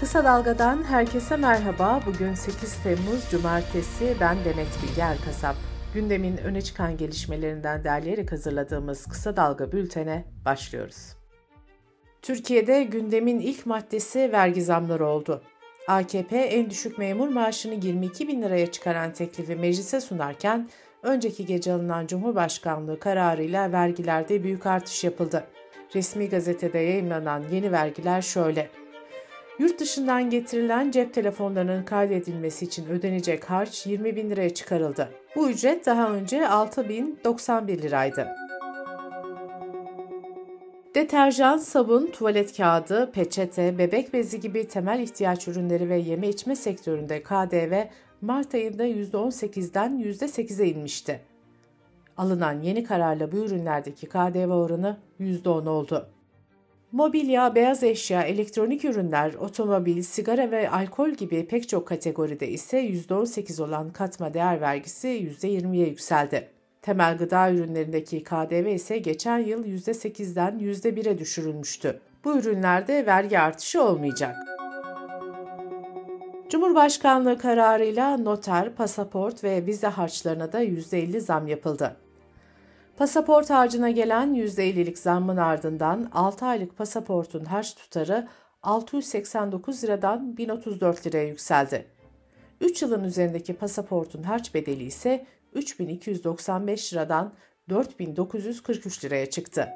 Kısa Dalga'dan herkese merhaba. Bugün 8 Temmuz Cumartesi. Ben Demet Bilge Erkasap. Gündemin öne çıkan gelişmelerinden derleyerek hazırladığımız Kısa Dalga bültene başlıyoruz. Türkiye'de gündemin ilk maddesi vergi zamları oldu. AKP en düşük memur maaşını 22 bin liraya çıkaran teklifi meclise sunarken önceki gece alınan Cumhurbaşkanlığı kararıyla vergilerde büyük artış yapıldı. Resmi gazetede yayınlanan yeni vergiler şöyle. Yurt dışından getirilen cep telefonlarının kaydedilmesi için ödenecek harç 20 bin liraya çıkarıldı. Bu ücret daha önce 6 bin 91 liraydı. Deterjan, sabun, tuvalet kağıdı, peçete, bebek bezi gibi temel ihtiyaç ürünleri ve yeme içme sektöründe KDV Mart ayında %18'den %8'e inmişti. Alınan yeni kararla bu ürünlerdeki KDV oranı %10 oldu. Mobilya, beyaz eşya, elektronik ürünler, otomobil, sigara ve alkol gibi pek çok kategoride ise %18 olan katma değer vergisi %20'ye yükseldi. Temel gıda ürünlerindeki KDV ise geçen yıl %8'den %1'e düşürülmüştü. Bu ürünlerde vergi artışı olmayacak. Cumhurbaşkanlığı kararıyla noter, pasaport ve vize harçlarına da %50 zam yapıldı. Pasaport harcına gelen %50'lik zammın ardından 6 aylık pasaportun harç tutarı 689 liradan 1034 liraya yükseldi. 3 yılın üzerindeki pasaportun harç bedeli ise 3295 liradan 4943 liraya çıktı.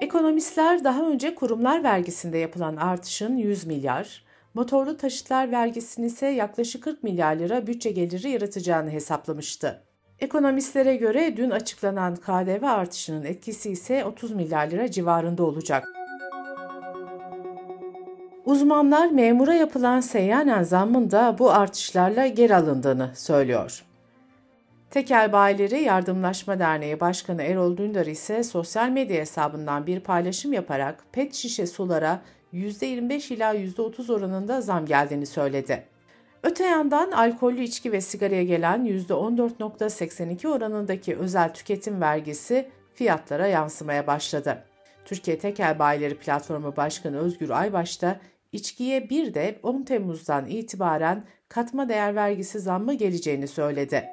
Ekonomistler daha önce kurumlar vergisinde yapılan artışın 100 milyar, motorlu taşıtlar vergisinin ise yaklaşık 40 milyar lira bütçe geliri yaratacağını hesaplamıştı. Ekonomistlere göre dün açıklanan KDV artışının etkisi ise 30 milyar lira civarında olacak. Uzmanlar memura yapılan seyyanen zammın da bu artışlarla geri alındığını söylüyor. Tekel Bayileri Yardımlaşma Derneği Başkanı Erol Dündar ise sosyal medya hesabından bir paylaşım yaparak pet şişe sulara %25 ila %30 oranında zam geldiğini söyledi. Öte yandan alkollü içki ve sigaraya gelen %14.82 oranındaki özel tüketim vergisi fiyatlara yansımaya başladı. Türkiye Tekel Bayileri Platformu Başkanı Özgür Aybaş da içkiye bir de 10 Temmuz'dan itibaren katma değer vergisi zammı geleceğini söyledi.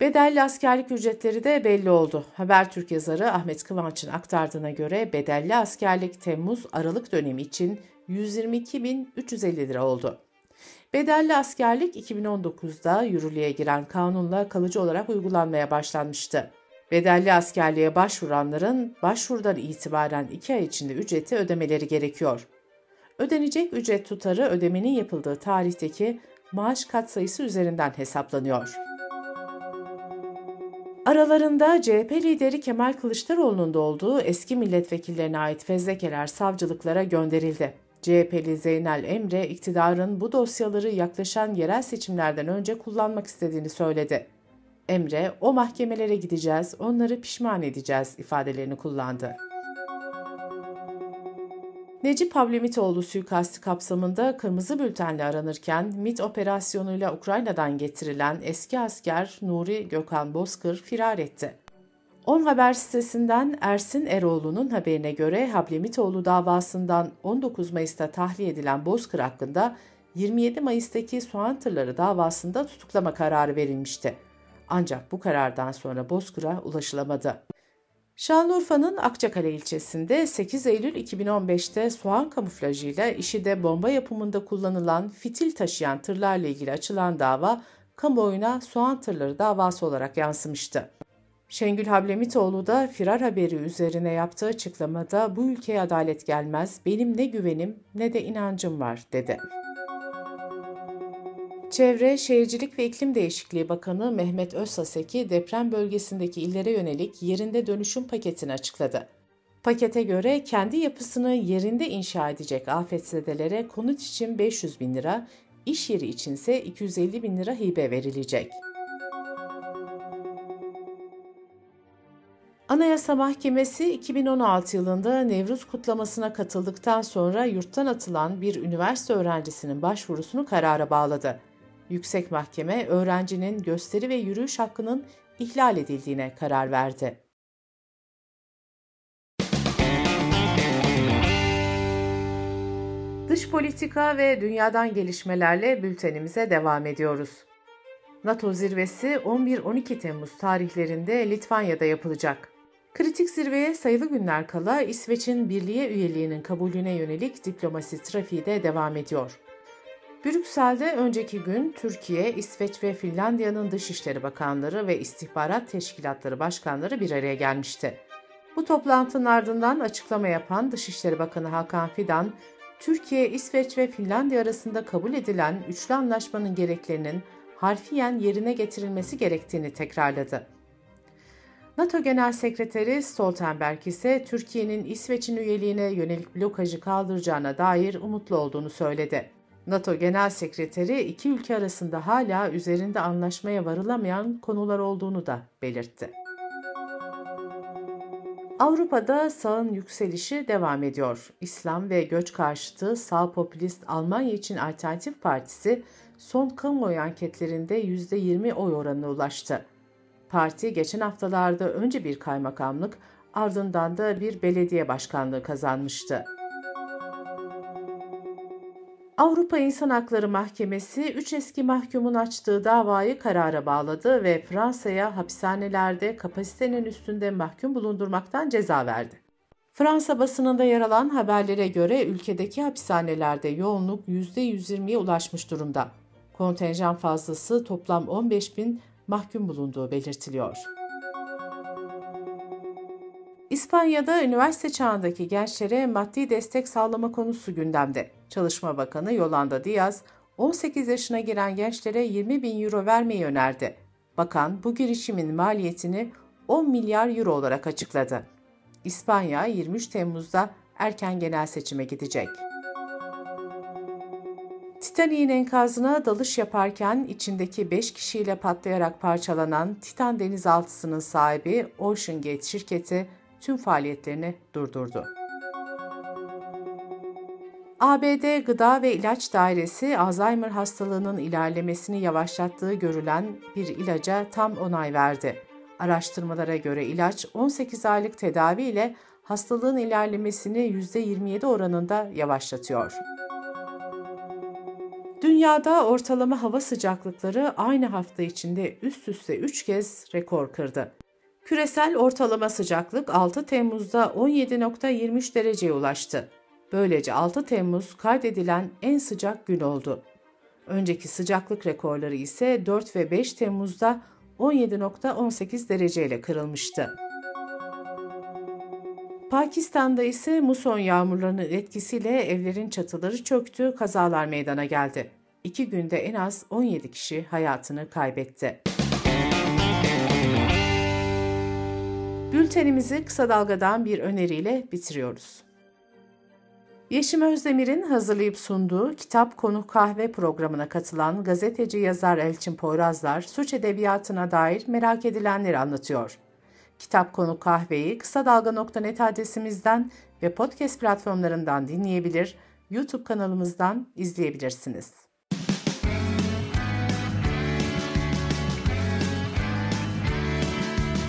Bedelli askerlik ücretleri de belli oldu. Habertürk yazarı Ahmet Kıvanç'ın aktardığına göre bedelli askerlik Temmuz-Aralık dönemi için 122.350 lira oldu. Bedelli askerlik 2019'da yürürlüğe giren kanunla kalıcı olarak uygulanmaya başlanmıştı. Bedelli askerliğe başvuranların başvurudan itibaren 2 ay içinde ücreti ödemeleri gerekiyor. Ödenecek ücret tutarı ödemenin yapıldığı tarihteki maaş katsayısı üzerinden hesaplanıyor. Aralarında CHP lideri Kemal Kılıçdaroğlu'nun da olduğu eski milletvekillerine ait fezlekeler savcılıklara gönderildi. CHP'li Zeynel Emre iktidarın bu dosyaları yaklaşan yerel seçimlerden önce kullanmak istediğini söyledi. Emre, o mahkemelere gideceğiz, onları pişman edeceğiz ifadelerini kullandı. Necip Havlemitoğlu suikasti kapsamında kırmızı bültenle aranırken MIT operasyonuyla Ukrayna'dan getirilen eski asker Nuri Gökhan Bozkır firar etti. On Haber sitesinden Ersin Eroğlu'nun haberine göre Hablemitoğlu davasından 19 Mayıs'ta tahliye edilen Bozkır hakkında 27 Mayıs'taki soğan tırları davasında tutuklama kararı verilmişti. Ancak bu karardan sonra Bozkır'a ulaşılamadı. Şanlıurfa'nın Akçakale ilçesinde 8 Eylül 2015'te soğan kamuflajıyla işi de bomba yapımında kullanılan fitil taşıyan tırlarla ilgili açılan dava kamuoyuna soğan tırları davası olarak yansımıştı. Şengül Hablemitoğlu da firar haberi üzerine yaptığı açıklamada bu ülkeye adalet gelmez, benim ne güvenim ne de inancım var dedi. Çevre, Şehircilik ve İklim Değişikliği Bakanı Mehmet Özsaseki deprem bölgesindeki illere yönelik yerinde dönüşüm paketini açıkladı. Pakete göre kendi yapısını yerinde inşa edecek afetzedelere konut için 500 bin lira, iş yeri içinse 250 bin lira hibe verilecek. Anayasa Mahkemesi 2016 yılında Nevruz kutlamasına katıldıktan sonra yurttan atılan bir üniversite öğrencisinin başvurusunu karara bağladı. Yüksek Mahkeme öğrencinin gösteri ve yürüyüş hakkının ihlal edildiğine karar verdi. Dış politika ve dünyadan gelişmelerle bültenimize devam ediyoruz. NATO zirvesi 11-12 Temmuz tarihlerinde Litvanya'da yapılacak. Kritik zirveye sayılı günler kala İsveç'in birliğe üyeliğinin kabulüne yönelik diplomasi trafiği de devam ediyor. Brüksel'de önceki gün Türkiye, İsveç ve Finlandiya'nın Dışişleri Bakanları ve İstihbarat Teşkilatları Başkanları bir araya gelmişti. Bu toplantının ardından açıklama yapan Dışişleri Bakanı Hakan Fidan, Türkiye, İsveç ve Finlandiya arasında kabul edilen üçlü anlaşmanın gereklerinin harfiyen yerine getirilmesi gerektiğini tekrarladı. NATO Genel Sekreteri Stoltenberg ise Türkiye'nin İsveç'in üyeliğine yönelik blokajı kaldıracağına dair umutlu olduğunu söyledi. NATO Genel Sekreteri iki ülke arasında hala üzerinde anlaşmaya varılamayan konular olduğunu da belirtti. Avrupa'da sağın yükselişi devam ediyor. İslam ve göç karşıtı sağ popülist Almanya için Alternatif Partisi son kamuoyu anketlerinde %20 oy oranına ulaştı. Parti geçen haftalarda önce bir kaymakamlık ardından da bir belediye başkanlığı kazanmıştı. Avrupa İnsan Hakları Mahkemesi 3 eski mahkumun açtığı davayı karara bağladı ve Fransa'ya hapishanelerde kapasitenin üstünde mahkum bulundurmaktan ceza verdi. Fransa basınında yer alan haberlere göre ülkedeki hapishanelerde yoğunluk %120'ye ulaşmış durumda. Kontenjan fazlası toplam 15 bin mahkum bulunduğu belirtiliyor. İspanya'da üniversite çağındaki gençlere maddi destek sağlama konusu gündemde. Çalışma Bakanı Yolanda Diaz, 18 yaşına giren gençlere 20 bin euro vermeyi önerdi. Bakan bu girişimin maliyetini 10 milyar euro olarak açıkladı. İspanya 23 Temmuz'da erken genel seçime gidecek. Titanik'in enkazına dalış yaparken içindeki 5 kişiyle patlayarak parçalanan Titan denizaltısının sahibi Ocean Gate şirketi tüm faaliyetlerini durdurdu. ABD Gıda ve İlaç Dairesi Alzheimer hastalığının ilerlemesini yavaşlattığı görülen bir ilaca tam onay verdi. Araştırmalara göre ilaç 18 aylık tedavi ile hastalığın ilerlemesini %27 oranında yavaşlatıyor. Dünyada ortalama hava sıcaklıkları aynı hafta içinde üst üste 3 kez rekor kırdı. Küresel ortalama sıcaklık 6 Temmuz'da 17.23 dereceye ulaştı. Böylece 6 Temmuz kaydedilen en sıcak gün oldu. Önceki sıcaklık rekorları ise 4 ve 5 Temmuz'da 17.18 dereceyle kırılmıştı. Pakistan'da ise muson yağmurlarının etkisiyle evlerin çatıları çöktü, kazalar meydana geldi. İki günde en az 17 kişi hayatını kaybetti. Bültenimizi kısa dalgadan bir öneriyle bitiriyoruz. Yeşim Özdemir'in hazırlayıp sunduğu Kitap Konu Kahve programına katılan gazeteci yazar Elçin Poyrazlar, suç edebiyatına dair merak edilenleri anlatıyor. Kitap Konu Kahve'yi kısa dalga.net adresimizden ve podcast platformlarından dinleyebilir, YouTube kanalımızdan izleyebilirsiniz.